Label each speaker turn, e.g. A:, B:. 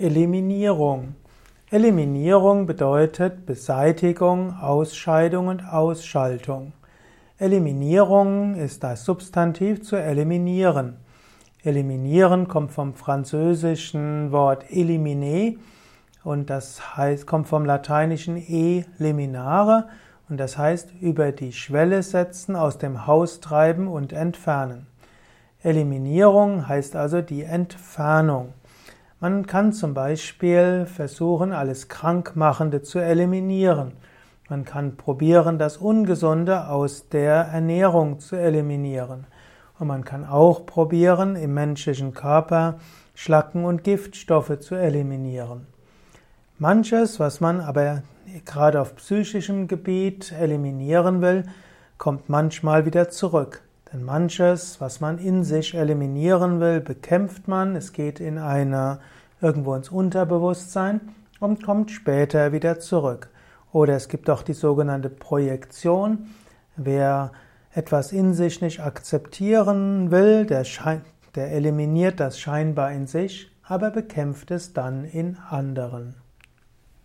A: Eliminierung. Eliminierung bedeutet Beseitigung, Ausscheidung und Ausschaltung. Eliminierung ist das Substantiv zu eliminieren. Eliminieren kommt vom französischen Wort eliminer und das heißt, kommt vom lateinischen eliminare und das heißt über die Schwelle setzen, aus dem Haus treiben und entfernen. Eliminierung heißt also die Entfernung. Man kann zum Beispiel versuchen, alles Krankmachende zu eliminieren. Man kann probieren, das Ungesunde aus der Ernährung zu eliminieren. Und man kann auch probieren, im menschlichen Körper Schlacken und Giftstoffe zu eliminieren. Manches, was man aber gerade auf psychischem Gebiet eliminieren will, kommt manchmal wieder zurück. Denn manches, was man in sich eliminieren will, bekämpft man. Es geht in eine, irgendwo ins Unterbewusstsein und kommt später wieder zurück. Oder es gibt auch die sogenannte Projektion. Wer etwas in sich nicht akzeptieren will, der, der eliminiert das scheinbar in sich, aber bekämpft es dann in anderen.